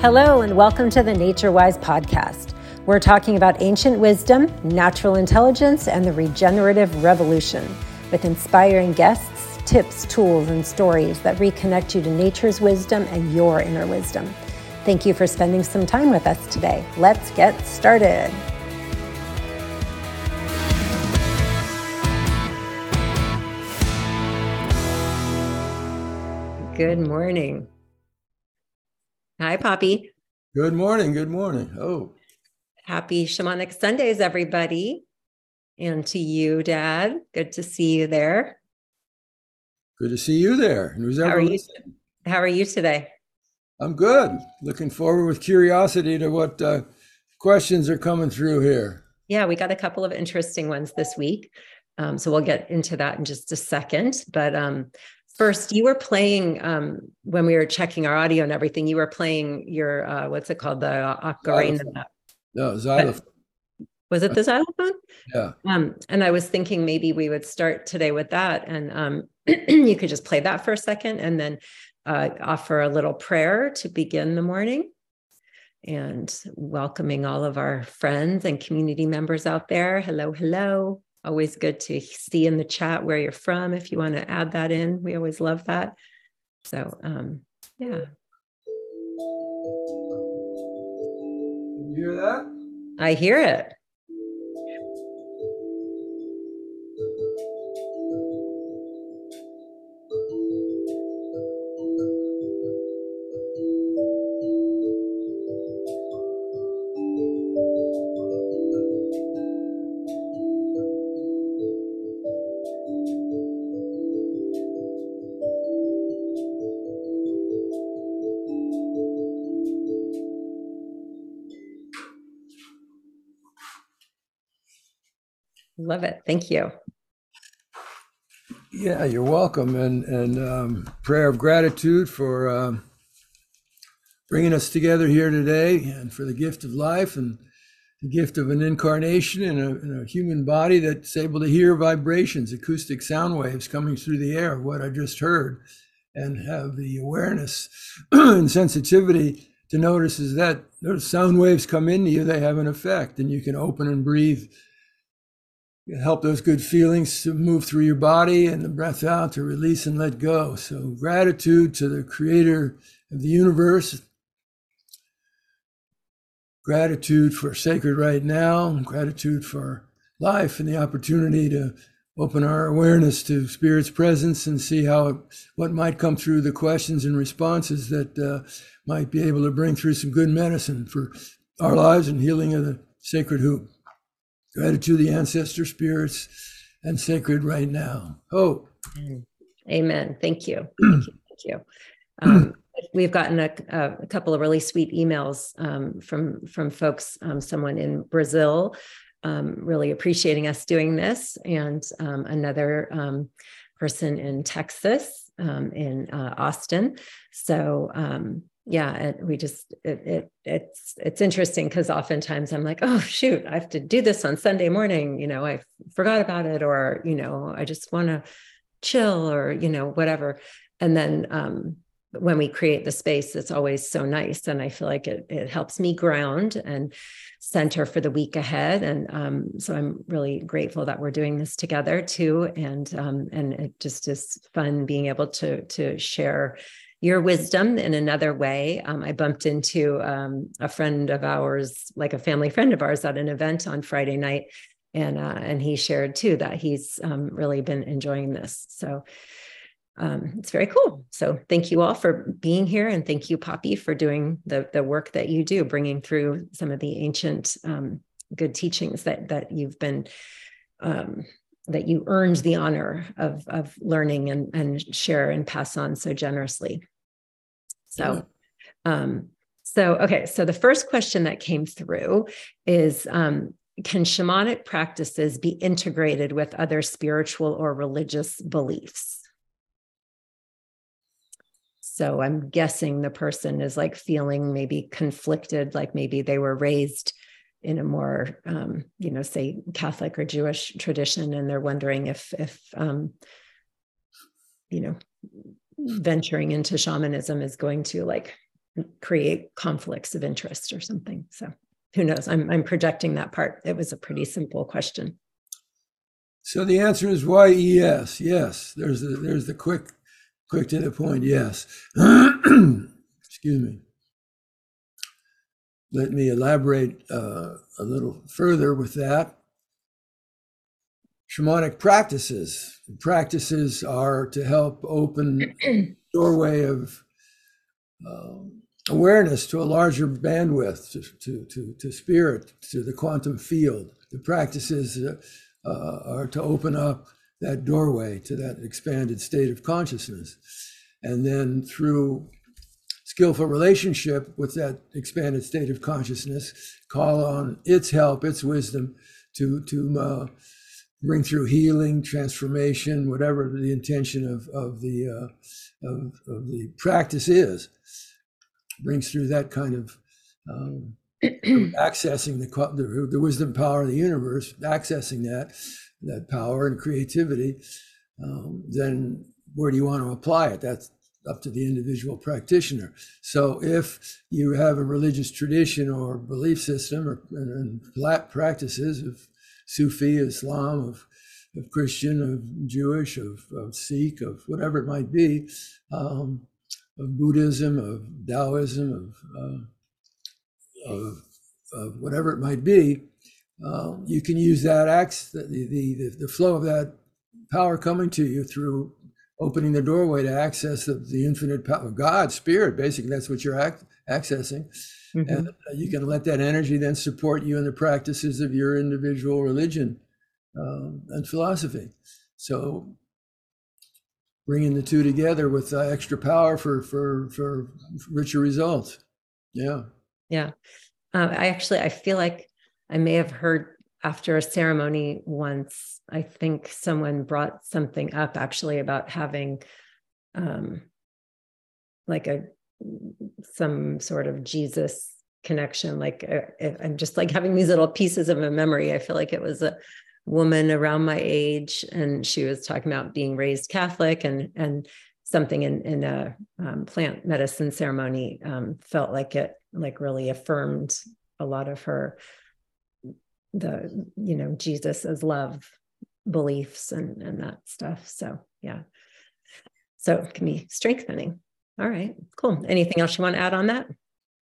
Hello, and welcome to the Nature Wise podcast. We're talking about ancient wisdom, natural intelligence, and the regenerative revolution with inspiring guests, tips, tools, and stories that reconnect you to nature's wisdom and your inner wisdom. Thank you for spending some time with us today. Let's get started. Good morning. Hi, Poppy. Good morning. Good morning. Oh, happy shamanic Sundays, everybody. And to you, Dad. Good to see you there. Good to see you there. How are you, how are you today? I'm good. Looking forward with curiosity to what uh, questions are coming through here. Yeah, we got a couple of interesting ones this week. Um, so we'll get into that in just a second. But um, First, you were playing um, when we were checking our audio and everything. You were playing your uh, what's it called, the ocarina? No, xylophone. Was it the xylophone? Yeah. Um, and I was thinking maybe we would start today with that, and um, you could just play that for a second, and then uh, offer a little prayer to begin the morning, and welcoming all of our friends and community members out there. Hello, hello. Always good to see in the chat where you're from if you want to add that in. We always love that. So, um, yeah. You hear that? I hear it. Love it. Thank you. Yeah, you're welcome. And and um, prayer of gratitude for um, bringing us together here today, and for the gift of life and the gift of an incarnation in a, in a human body that's able to hear vibrations, acoustic sound waves coming through the air, what I just heard, and have the awareness and sensitivity to notice is that those sound waves come into you, they have an effect, and you can open and breathe help those good feelings to move through your body and the breath out to release and let go. So, gratitude to the creator of the universe. Gratitude for sacred right now, gratitude for life and the opportunity to open our awareness to spirit's presence and see how it, what might come through the questions and responses that uh, might be able to bring through some good medicine for our lives and healing of the sacred hoop. Gratitude to the ancestor spirits and sacred right now. Hope. Amen. Thank you. Thank you. Thank you. Um, we've gotten a, a, couple of really sweet emails um, from from folks. Um, someone in Brazil um, really appreciating us doing this, and um, another um, person in Texas, in uh, Austin. So yeah we just it, it it's it's interesting because oftentimes i'm like oh shoot i have to do this on sunday morning you know i forgot about it or you know i just want to chill or you know whatever. And then um when we create the space it's always so nice and i feel like it, it helps me ground and center for the week ahead. And um, so i'm really grateful that we're doing this together too and um, and it just is fun being able to to share your wisdom in another way. Um, I bumped into um, a friend of ours, like a family friend of ours, at an event on Friday night, and uh, and he shared too that he's um, really been enjoying this. So um, it's very cool. So thank you all for being here, and thank you, Poppy, for doing the the work that you do, bringing through some of the ancient um, good teachings that that you've been um, that you earned the honor of of learning and and share and pass on so generously. So, um, so okay. So the first question that came through is. Um, can shamanic practices be integrated with other spiritual or religious beliefs? So I'm guessing the person is like feeling maybe conflicted, like maybe they were raised in a more um, you know say catholic or jewish tradition and they're wondering if if um, you know venturing into shamanism is going to like create conflicts of interest or something. So who knows? I'm, I'm projecting that part. It was a pretty simple question. So the answer is why YES. Yes. There's the, there's the quick, quick to the point. Yes. Excuse me. Let me elaborate uh, a little further with that. Shamanic practices. Practices are to help open doorway of um, awareness to a larger bandwidth, to, to, to, to, spirit, to the quantum field. The practices uh, uh, are to open up that doorway to that expanded state of consciousness. And then through skillful relationship with that expanded state of consciousness, call on its help, its wisdom to, to uh, bring through healing, transformation, whatever the intention of, of, the, uh, of, of the practice is brings through that kind of um, accessing the, the, the wisdom power of the universe, accessing that that power and creativity, um, then where do you want to apply it? That's up to the individual practitioner. So if you have a religious tradition or belief system or and, practices of Sufi, Islam, of, of Christian, of Jewish, of, of Sikh, of whatever it might be, um, of Buddhism, of Taoism, of, uh, of, of, whatever it might be, uh, you can use that ax the, the, the flow of that power coming to you through opening the doorway to access the, the infinite power of God, spirit, basically, that's what you're ac- accessing. Mm-hmm. And you can let that energy then support you in the practices of your individual religion um, and philosophy. So bringing the two together with uh, extra power for for for richer results yeah yeah uh, i actually i feel like i may have heard after a ceremony once i think someone brought something up actually about having um like a some sort of jesus connection like uh, i'm just like having these little pieces of a memory. I feel like it was a woman around my age, and she was talking about being raised Catholic and and something in in a um, plant medicine ceremony um, felt like it like really affirmed a lot of her the you know Jesus as love beliefs and and that stuff. So yeah, so it can be strengthening. All right, cool. Anything else you want to add on that?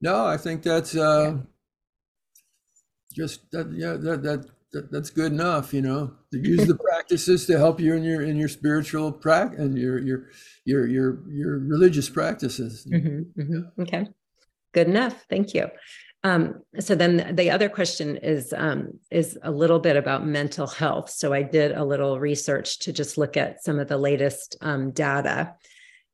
No, I think that's uh, just that. Yeah, that that that, that's good enough, you know. To use the practices to help you in your in your spiritual practice and your your your your your religious practices. Mm-hmm, mm-hmm. Okay, good enough. Thank you. Um, so then the other question is um, is a little bit about mental health. So I did a little research to just look at some of the latest um, data.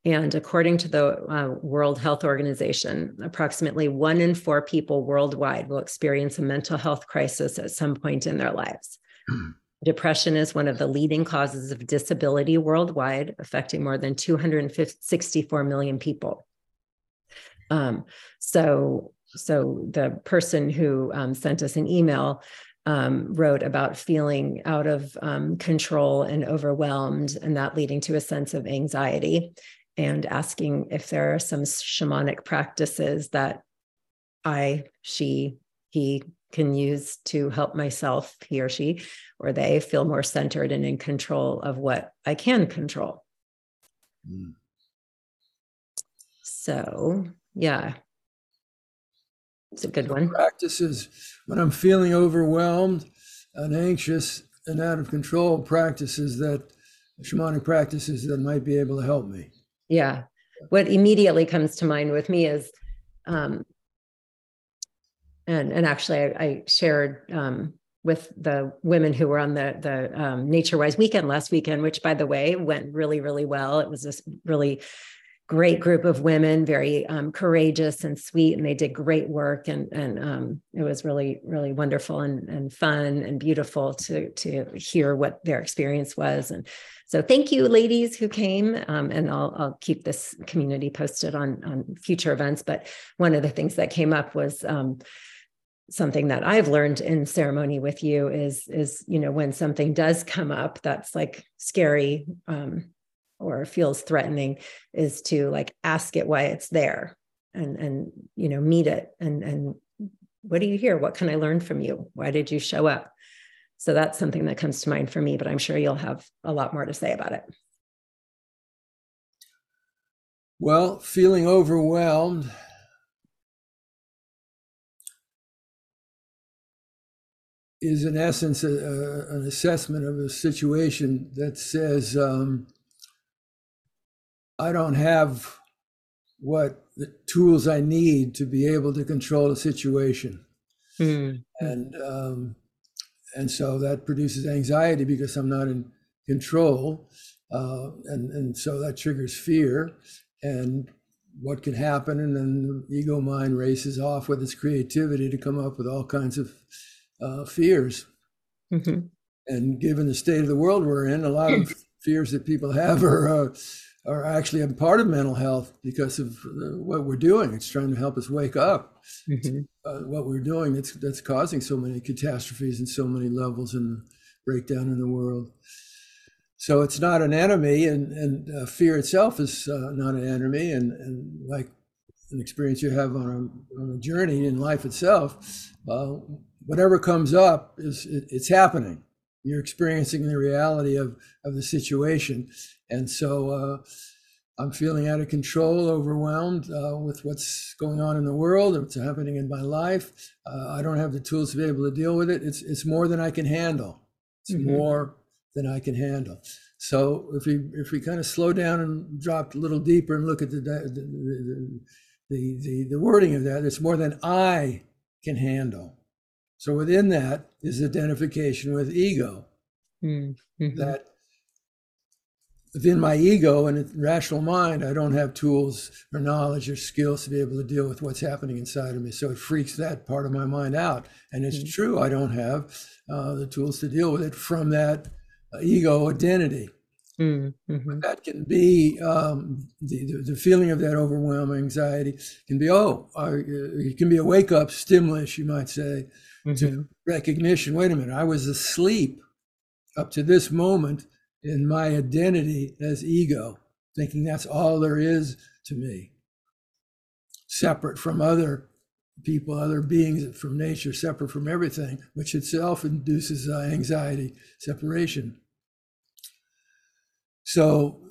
And according to the uh, World Health Organization, approximately one in four people worldwide will experience a mental health crisis at some point in their lives. Depression is one of the leading causes of disability worldwide, affecting more than 264 million people. Um, so, so the person who um, sent us an email um, wrote about feeling out of um, control and overwhelmed, and that leading to a sense of anxiety and asking if there are some shamanic practices that I, she, he can use to help myself, he or she, or they feel more centered and in control of what I can control. Mm. So, yeah, it's a good one. Practices when I'm feeling overwhelmed and anxious and out of control, practices that shamanic practices that might be able to help me. Yeah. What immediately comes to mind with me is, um, and and actually, I, I shared um, with the women who were on the the um, Nature Wise weekend last weekend, which by the way went really really well. It was this really great group of women, very um, courageous and sweet, and they did great work. And and um, it was really really wonderful and and fun and beautiful to to hear what their experience was. And so thank you, ladies who came, um, and I'll I'll keep this community posted on on future events. But one of the things that came up was. Um, something that I've learned in ceremony with you is is you know when something does come up that's like scary um, or feels threatening is to like ask it why it's there and and you know meet it and and what do you hear? What can i learn from you? Why did you show up? So that's something that comes to mind for me but i'm sure you'll have a lot more to say about it. Well feeling overwhelmed. Is in essence a, a, an assessment of a situation that says um, I don't have what the tools I need to be able to control a situation, mm. and um, and so that produces anxiety because I'm not in control, uh, and and so that triggers fear, and what can happen, and then the ego mind races off with its creativity to come up with all kinds of uh, fears. Mm-hmm. And given the state of the world we're in, a lot of fears that people have are uh, are actually a part of mental health because of uh, what we're doing. It's trying to help us wake up. Mm-hmm. Uh, what we're doing that's that's causing so many catastrophes and so many levels and breakdown in the world. So it's not an enemy, and and uh, fear itself is uh, not an enemy, and and like an experience you have on a, on a journey in life itself, whatever comes up is it, it's happening. You're experiencing the reality of of the situation, and so uh, I'm feeling out of control, overwhelmed uh, with what's going on in the world, what's happening in my life. Uh, I don't have the tools to be able to deal with it. It's it's more than I can handle. It's mm-hmm. more than I can handle. So if we if we kind of slow down and drop a little deeper and look at the the, the, the, the, the wording of that, it's more than I can handle. So within that is identification with ego. Mm-hmm. That within my ego and rational mind, I don't have tools or knowledge or skills to be able to deal with what's happening inside of me. So it freaks that part of my mind out. And it's mm-hmm. true, I don't have uh, the tools to deal with it from that uh, ego identity. Mm-hmm. That can be um, the, the, the, feeling of that overwhelming anxiety can be, oh, uh, it can be a wake up stimulus, you might say, mm-hmm. to recognition. Wait a minute, I was asleep up to this moment in my identity as ego, thinking that's all there is to me, separate from other people, other beings from nature, separate from everything, which itself induces uh, anxiety, separation. So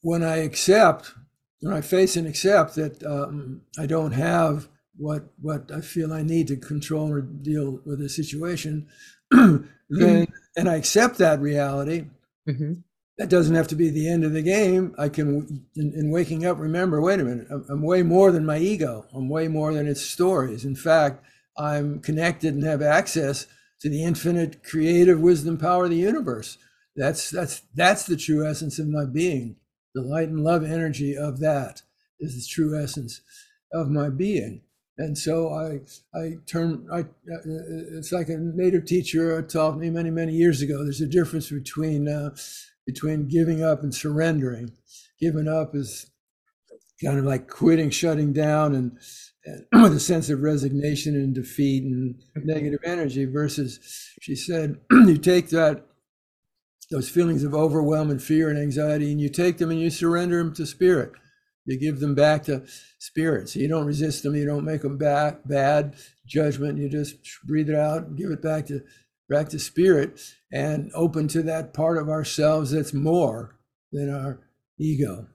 when I accept, when I face and accept that um, I don't have what what I feel I need to control or deal with a situation, then and I accept that reality. Mm-hmm. That doesn't have to be the end of the game. I can, in, in waking up, remember. Wait a minute. I'm, I'm way more than my ego. I'm way more than its stories. In fact, I'm connected and have access to the infinite creative wisdom power of the universe. That's that's that's the true essence of my being. The light and love energy of that is the true essence of my being. And so I I turn I it's like a native teacher taught me many many years ago. There's a difference between uh, between giving up and surrendering. Giving up is kind of like quitting, shutting down, and, and with a sense of resignation and defeat and negative energy. Versus, she said, you take that those feelings of overwhelm and fear and anxiety, and you take them and you surrender them to spirit. You give them back to spirit. So you don't resist them, you don't make them back bad judgment. You just breathe it out give it back to back to spirit and open to that part of ourselves that's more than our ego.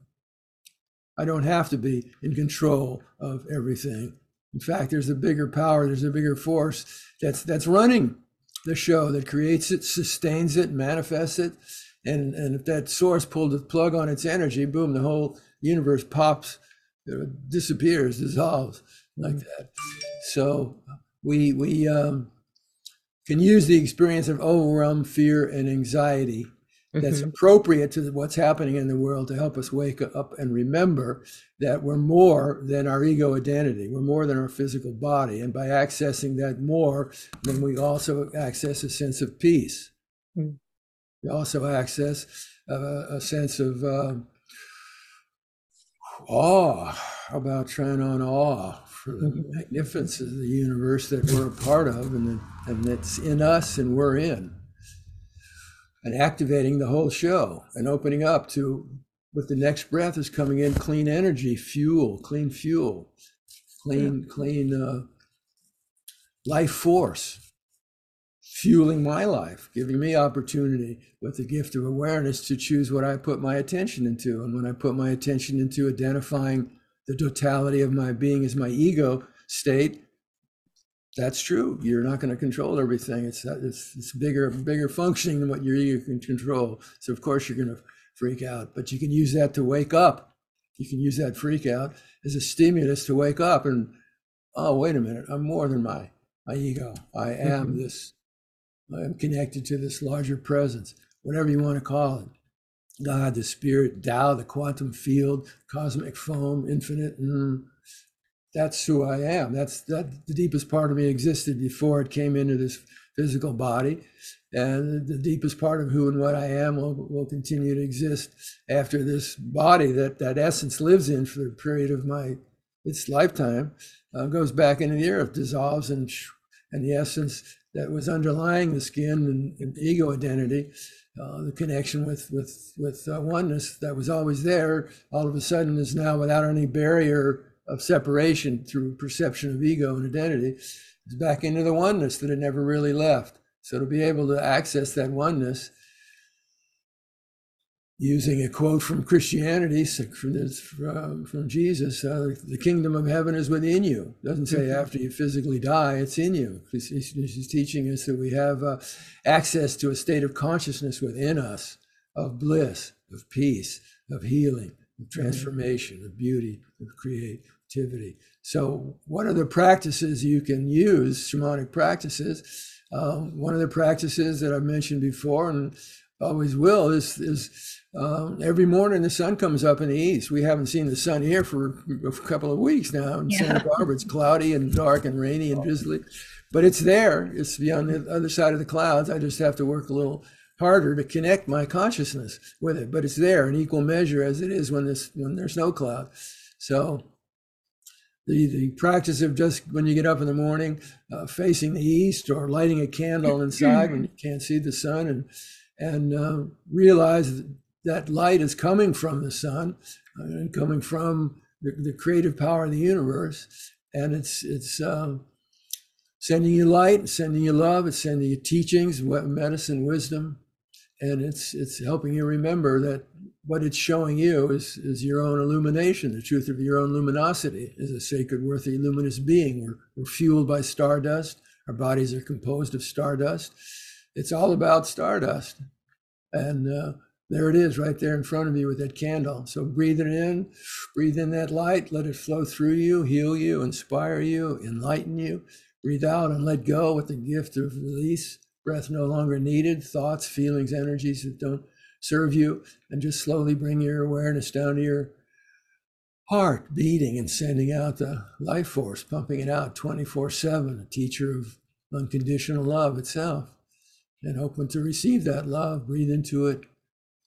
I don't have to be in control of everything. In fact, there's a bigger power, there's a bigger force that's that's running the show that creates it, sustains it, manifests it. And, and if that source pulled the plug on its energy, boom, the whole universe pops, disappears, dissolves like that. So we, we um, can use the experience of overwhelm, fear, and anxiety that's mm-hmm. appropriate to what's happening in the world to help us wake up and remember that we're more than our ego identity. We're more than our physical body. And by accessing that more, then we also access a sense of peace. Mm. We also access uh, a sense of uh, awe. How about trying on awe for the mm-hmm. magnificence of the universe that we're a part of and, and that's in us and we're in? and activating the whole show and opening up to with the next breath is coming in clean energy, fuel, clean fuel, clean, clean uh, life force, fueling my life, giving me opportunity with the gift of awareness to choose what I put my attention into. And when I put my attention into identifying the totality of my being as my ego state, that's true. You're not going to control everything. It's it's it's bigger bigger functioning than what your ego can control. So of course you're going to freak out, but you can use that to wake up. You can use that freak out as a stimulus to wake up and oh wait a minute, I'm more than my my ego. I am mm-hmm. this. I am connected to this larger presence, whatever you want to call it. God, the spirit, Tao, the quantum field, cosmic foam, infinite. Mm, that's who I am. That's that the deepest part of me existed before it came into this physical body. And the deepest part of who and what I am will, will continue to exist after this body that that essence lives in for the period of my its lifetime uh, goes back into the earth, dissolves, and and the essence that was underlying the skin and, and ego identity, uh, the connection with with with uh, oneness that was always there, all of a sudden is now without any barrier of separation through perception of ego and identity, is back into the oneness that it never really left. So to be able to access that oneness using a quote from Christianity, from, from, Jesus, uh, the kingdom of heaven is within you. It doesn't say mm-hmm. after you physically die, it's in you. He's, he's teaching us that we have uh, access to a state of consciousness within us of bliss, of peace, of healing, of mm-hmm. transformation, of beauty, of creativity. So, what are the practices you can use, shamanic practices? Um, one of the practices that I've mentioned before and always will is, is uh, every morning the sun comes up in the east. We haven't seen the sun here for a couple of weeks now in yeah. Santa Barbara. It's cloudy and dark and rainy and drizzly, but it's there. It's beyond the other side of the clouds. I just have to work a little harder to connect my consciousness with it, but it's there in equal measure as it is when this when there's no cloud. So the, the practice of just when you get up in the morning, uh, facing the east or lighting a candle inside when you can't see the sun and and uh, realize that light is coming from the sun uh, and coming from the, the, creative power of the universe and it's it's um, sending you light sending you love it's sending you teachings medicine wisdom and it's it's helping you remember that what it's showing you is is your own illumination. The truth of your own luminosity is a sacred worthy luminous being. We're, we're fueled by stardust. Our bodies are composed of stardust it's all about stardust and uh, there it is right there in front of you with that candle. So breathe it in, breathe in that light, let it flow through you, heal you, inspire you, enlighten you. Breathe out and let go with the gift of release. Breath no longer needed, thoughts, feelings, energies that don't serve you. And just slowly bring your awareness down to your heart beating and sending out the life force, pumping it out 24 7, a teacher of unconditional love itself. And open to receive that love, breathe into it,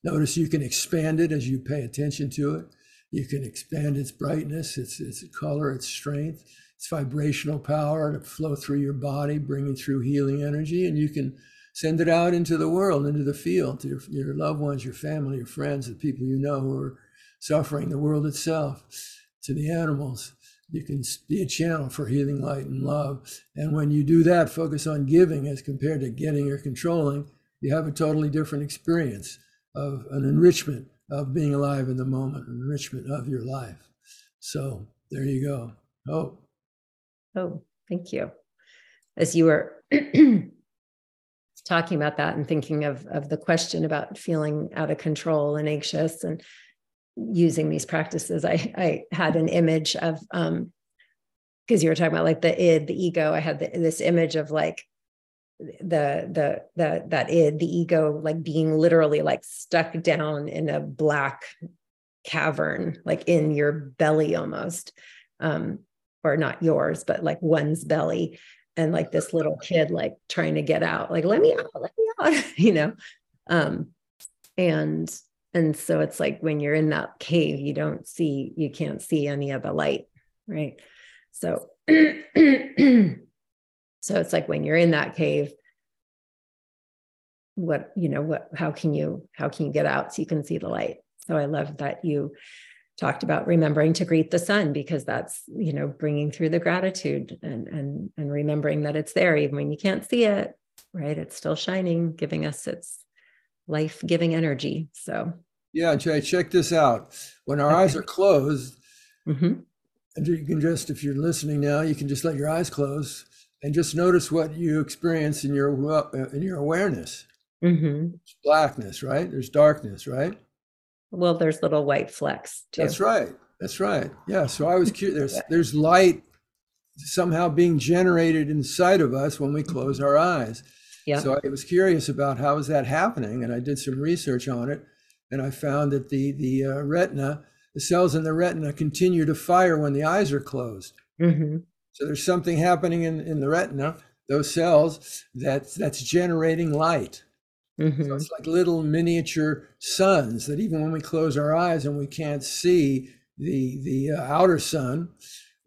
Notice you can expand it as you pay attention to it. You can expand its brightness, its, its color, its strength, its vibrational power to flow through your body, bringing through healing energy. And you can send it out into the world, into the field, to your, your loved ones, your family, your friends, the people you know who are suffering, the world itself, to the animals. You can be a channel for healing light and love. And when you do that, focus on giving as compared to getting or controlling, you have a totally different experience of an enrichment of being alive in the moment, enrichment of your life. So there you go. Oh. Oh, thank you. As you were talking about that and thinking of, of the question about feeling out of control and anxious and using these practices, I, I had an image of, um, because you were talking about like the id, the ego, I had the, this image of like the the the that id the ego like being literally like stuck down in a black cavern like in your belly almost um or not yours but like one's belly. And like this little kid like trying to get out like let me out let me out you know? Um and and so it's like when you're in that cave you don't see you can't see any of the light right? So So it's like when you're in that cave, what, you know, what, how can you, how can you get out so you can see the light? so I love that you talked about remembering to greet the sun because that's you know bringing through the gratitude and and and remembering that it's there even when you can't see it right? It's still shining giving us its life-giving energy. So yeah check this out when our okay. eyes are closed mm-hmm. and you can just if you're listening now you can just let your eyes close and just notice what you experience in your in your awareness mm-hmm. blackness right there's darkness right well, there's little white flecks too. That's right. That's right. Yeah. So I was curious. There's there's light somehow being generated inside of us when we close our eyes. Yeah. So I was curious about how is that happening, and I did some research on it, and I found that the the uh, retina, the cells in the retina, continue to fire when the eyes are closed. Mm-hmm. So there's something happening in in the retina, those cells that that's generating light. Mm-hmm. So it's like little miniature suns that even when we close our eyes and we can't see the the uh, outer sun,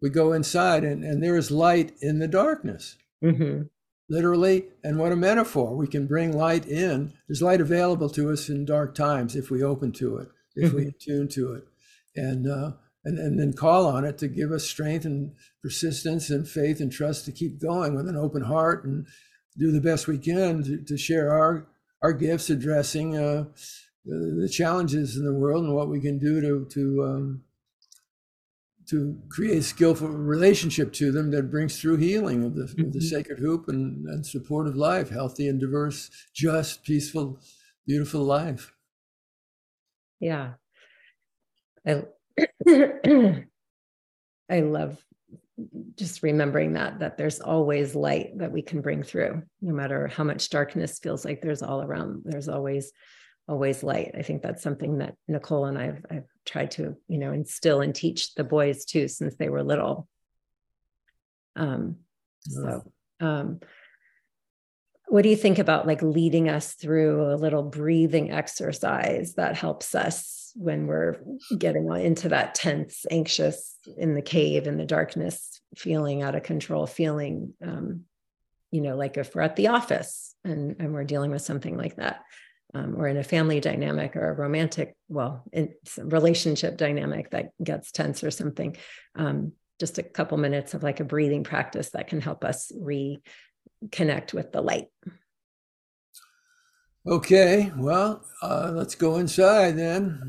we go inside and, and there is light in the darkness. Mm-hmm. Literally, and what a metaphor. We can bring light in. There's light available to us in dark times if we open to it, if mm-hmm. we attune to it. And uh, and, and then call on it to give us strength and persistence and faith and trust to keep going with an open heart and do the best we can to, to share our our gifts addressing uh, the challenges in the world and what we can do to to um, to create skillful relationship to them that brings through healing of the, mm-hmm. of the mm-hmm. sacred hoop and, and supportive life, healthy and diverse, just, peaceful, beautiful life. Yeah. I, I love just remembering that that there's always light that we can bring through no matter how much darkness feels like there's all around there's always always light i think that's something that nicole and i've i've tried to you know instill and teach the boys too since they were little. Um so um what do you think about like leading us through a little breathing exercise that helps us when we're getting into that tense anxious in the cave in the darkness feeling out of control feeling um, you know like if we're at the office and and we're dealing with something like that um, or in a family dynamic or a romantic well in relationship dynamic that gets tense or something um, just a couple minutes of like a breathing practice that can help us reconnect with the light. Okay, well, uh, let's go inside then.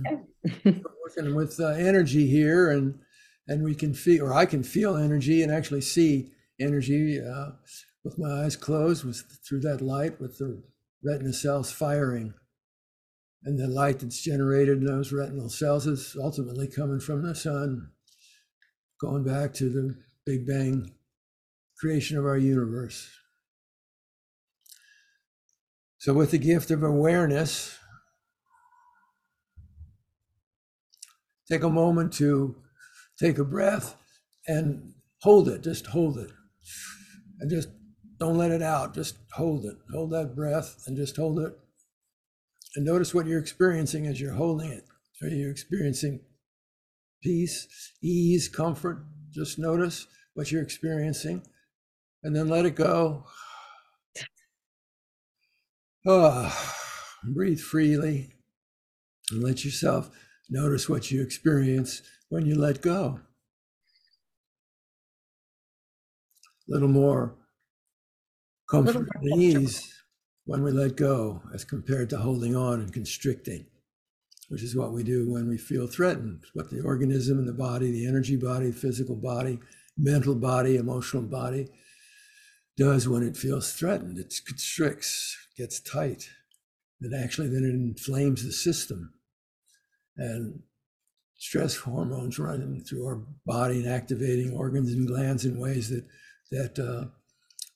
Okay. working with uh, energy here, and and we can feel, or I can feel energy and actually see energy uh, with my eyes closed, with through that light, with the retina cells firing, and the light that's generated in those retinal cells is ultimately coming from the sun, going back to the Big Bang creation of our universe. So, with the gift of awareness, take a moment to take a breath and hold it. Just hold it. And just don't let it out. Just hold it. Hold that breath and just hold it. And notice what you're experiencing as you're holding it. Are you experiencing peace, ease, comfort? Just notice what you're experiencing and then let it go. Oh, breathe freely and let yourself notice what you experience when you let go. A little more comfort and ease when we let go as compared to holding on and constricting, which is what we do when we feel threatened. What the organism and the body, the energy body, physical body, mental body, emotional body does when it feels threatened. It constricts, gets tight, and actually then it inflames the system. And stress hormones running through our body and activating organs and glands in ways that that uh,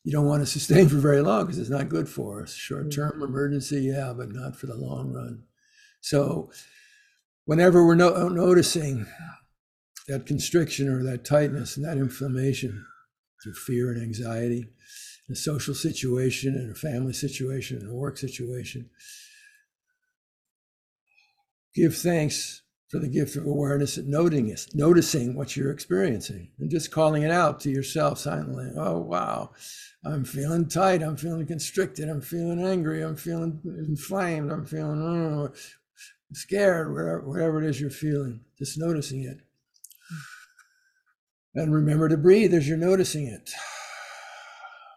you don't want to sustain for very long because it's not good for us. Short term mm-hmm. emergency, yeah, but not for the long run. So, whenever we're no- noticing that constriction or that tightness and that inflammation through fear and anxiety, in a social situation, in a family situation, in a work situation. Give thanks for the gift of awareness and noting noticing what you're experiencing and just calling it out to yourself silently. Oh, wow, I'm feeling tight. I'm feeling constricted. I'm feeling angry. I'm feeling inflamed. I'm feeling, oh. scared, whatever, whatever it is you're feeling, just noticing it. And remember to breathe as you're noticing it.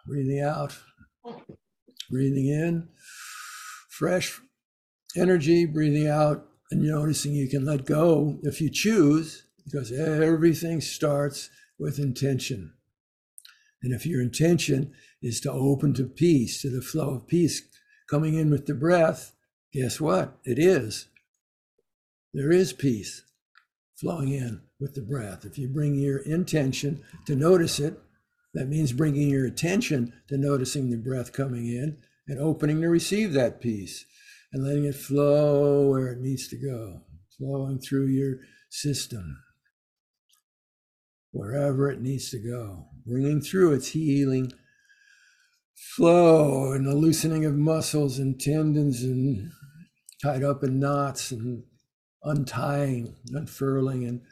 Breathing out, breathing in, fresh energy, breathing out, and noticing you can let go if you choose, because everything starts with intention. And if your intention is to open to peace, to the flow of peace coming in with the breath, guess what? It is. There is peace flowing in with the breath. If you bring your intention to notice it, that means bringing your attention to noticing the breath coming in and opening to receive that peace and letting it flow where it needs to go, flowing through your system, wherever it needs to go, bringing through its healing flow and the loosening of muscles and tendons and tied up in knots and untying, unfurling, and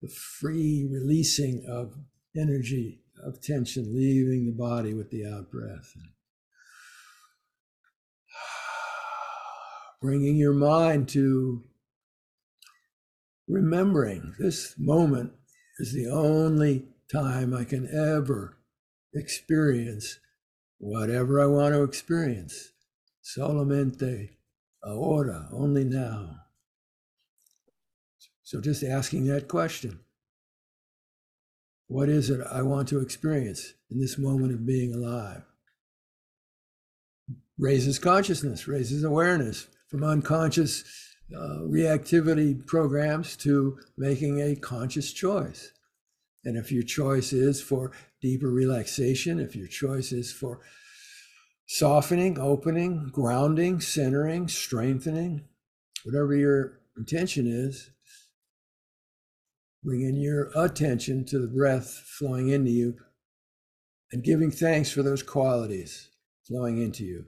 the free releasing of energy, of tension, leaving the body with the out breath. Bringing your mind to remembering this moment is the only time I can ever experience whatever I want to experience. Solamente ahora, only now. So just asking that question What is it I want to experience in this moment of being alive? Raises consciousness, raises awareness from unconscious uh, reactivity programs to making a conscious choice. And if your choice is for deeper relaxation, if your choice is for softening, opening, grounding, centering, strengthening, whatever your intention is, bringing your attention to the breath flowing into you and giving thanks for those qualities flowing into you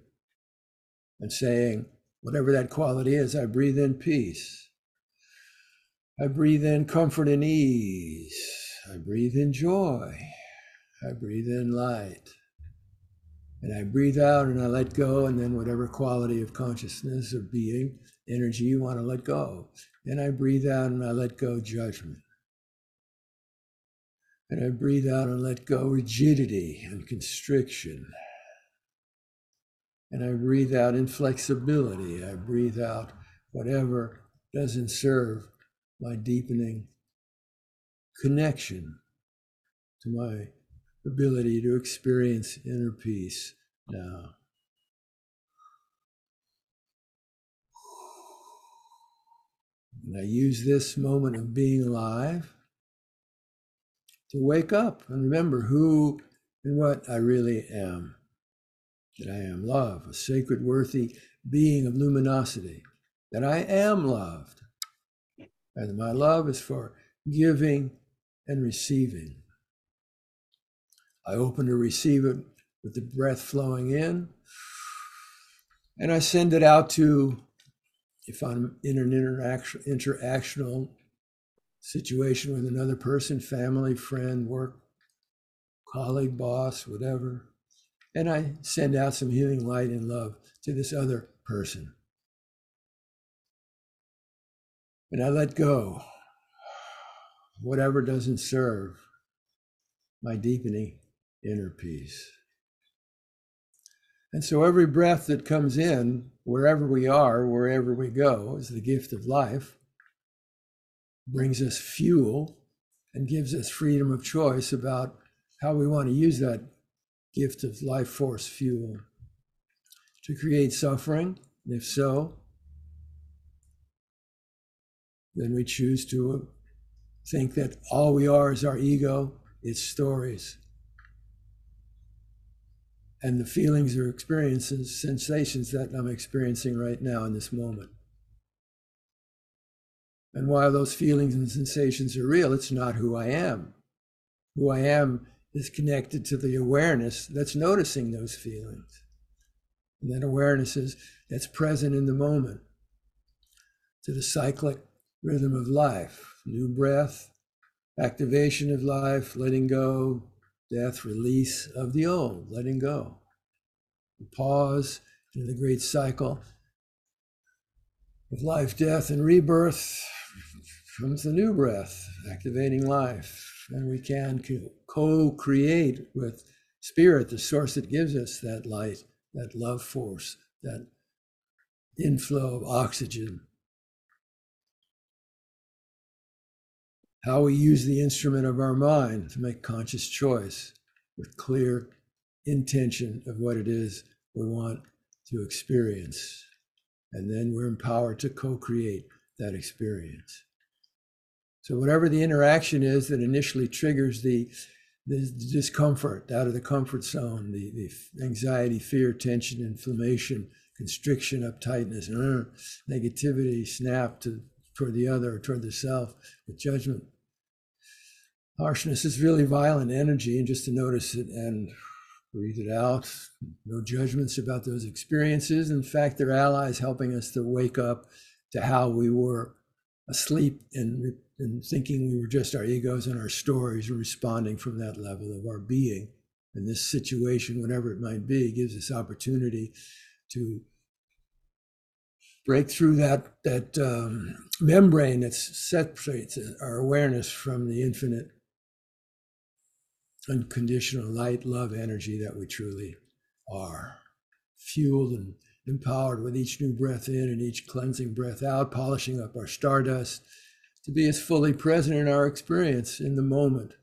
and saying, whatever that quality is, I breathe in peace. I breathe in comfort and ease. I breathe in joy. I breathe in light. And I breathe out and I let go, and then whatever quality of consciousness or being, energy you want to let go. Then I breathe out and I let go judgment. And I breathe out and let go rigidity and constriction. And I breathe out inflexibility. I breathe out whatever doesn't serve my deepening connection to my ability to experience inner peace now. And I use this moment of being alive to wake up and remember who and what I really am. That I am love, a sacred, worthy being of luminosity. That I am loved. And my love is for giving and receiving. I open to receive it with the breath flowing in. And I send it out to, if I'm in an interaction, interactional situation with another person, family, friend, work, colleague, boss, whatever. And I send out some healing light and love to this other person. And I let go whatever doesn't serve my deepening inner peace. And so every breath that comes in, wherever we are, wherever we go, is the gift of life, brings us fuel and gives us freedom of choice about how we want to use that gift of life force fuel to create suffering. And if so, then we choose to think that all we are is our ego, its stories. And the feelings or experiences, sensations that I'm experiencing right now in this moment. And while those feelings and sensations are real, it's not who I am. Who I am is connected to the awareness that's noticing those feelings. And that awareness is that's present in the moment, to the cyclic rhythm of life new breath, activation of life, letting go, death, release of the old, letting go. Pause in the great cycle of life, death, and rebirth comes the new breath, activating life. And we can co create with spirit, the source that gives us that light, that love force, that inflow of oxygen. How we use the instrument of our mind to make conscious choice with clear intention of what it is we want to experience. And then we're empowered to co create that experience. So, whatever the interaction is that initially triggers the, the discomfort out of the comfort zone, the, the anxiety, fear, tension, inflammation, constriction, uptightness, uh, negativity, snap to toward the other or toward the self with judgment. Harshness is really violent energy, and just to notice it and breathe it out. No judgments about those experiences. In fact, they're allies helping us to wake up to how we were asleep and, and thinking we were just our egos and our stories, responding from that level of our being. And this situation, whatever it might be, gives us opportunity to break through that that um, membrane that separates our awareness from the infinite unconditional light, love, energy that we truly are. Fueled and empowered with each new breath in and each cleansing breath out, polishing up our stardust to be as fully present in our experience in the moment.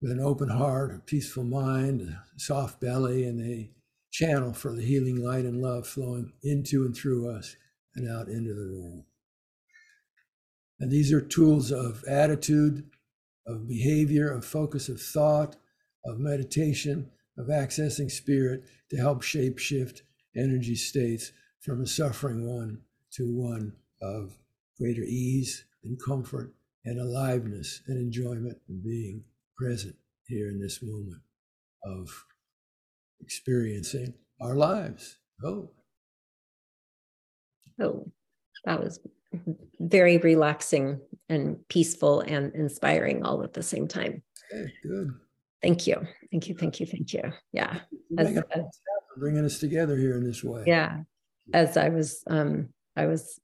With an open heart, a peaceful mind, a soft belly, and a channel for the healing light and love flowing into and through us and out into the world. And these are tools of attitude, of behavior, of focus of thought, of meditation, of accessing spirit to help shape shift energy states from a suffering one to one of greater ease and comfort and aliveness and enjoyment and being present here in this moment of experiencing our lives. Oh. Oh, that was very relaxing and peaceful and inspiring all at the same time. Okay, good. Thank you. Thank you. Thank you. Thank you. Yeah. As, as, bringing us together here in this way. Yeah. As I was, um, I was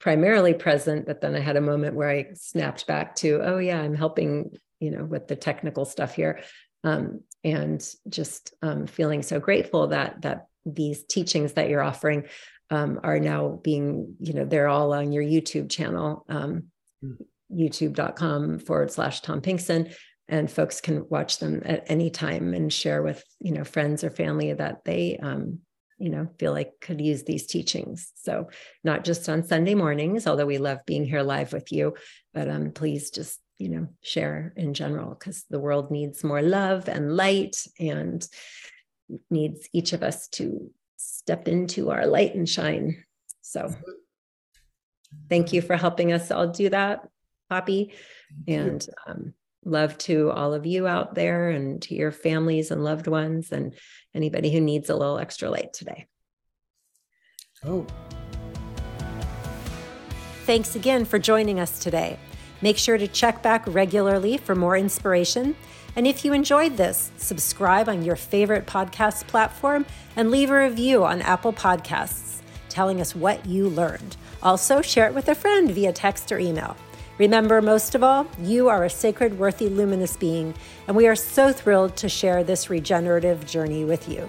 primarily present, but then I had a moment where I snapped back to, oh yeah, I'm helping, you know, with the technical stuff here. Um, and just um, feeling so grateful that that these teachings that you're offering um, are now being, you know, they're all on your YouTube channel, um, mm. youtube.com forward slash Tom Pinkson. And folks can watch them at any time and share with, you know, friends or family that they, um, you know, feel like could use these teachings. So not just on Sunday mornings, although we love being here live with you, but um, please just, you know, share in general because the world needs more love and light and needs each of us to step into our light and shine. So thank you for helping us all do that, Poppy. And um, love to all of you out there and to your families and loved ones and anybody who needs a little extra light today. Oh. Thanks again for joining us today. Make sure to check back regularly for more inspiration and if you enjoyed this, subscribe on your favorite podcast platform and leave a review on Apple Podcasts telling us what you learned. Also, share it with a friend via text or email. Remember, most of all, you are a sacred, worthy, luminous being, and we are so thrilled to share this regenerative journey with you.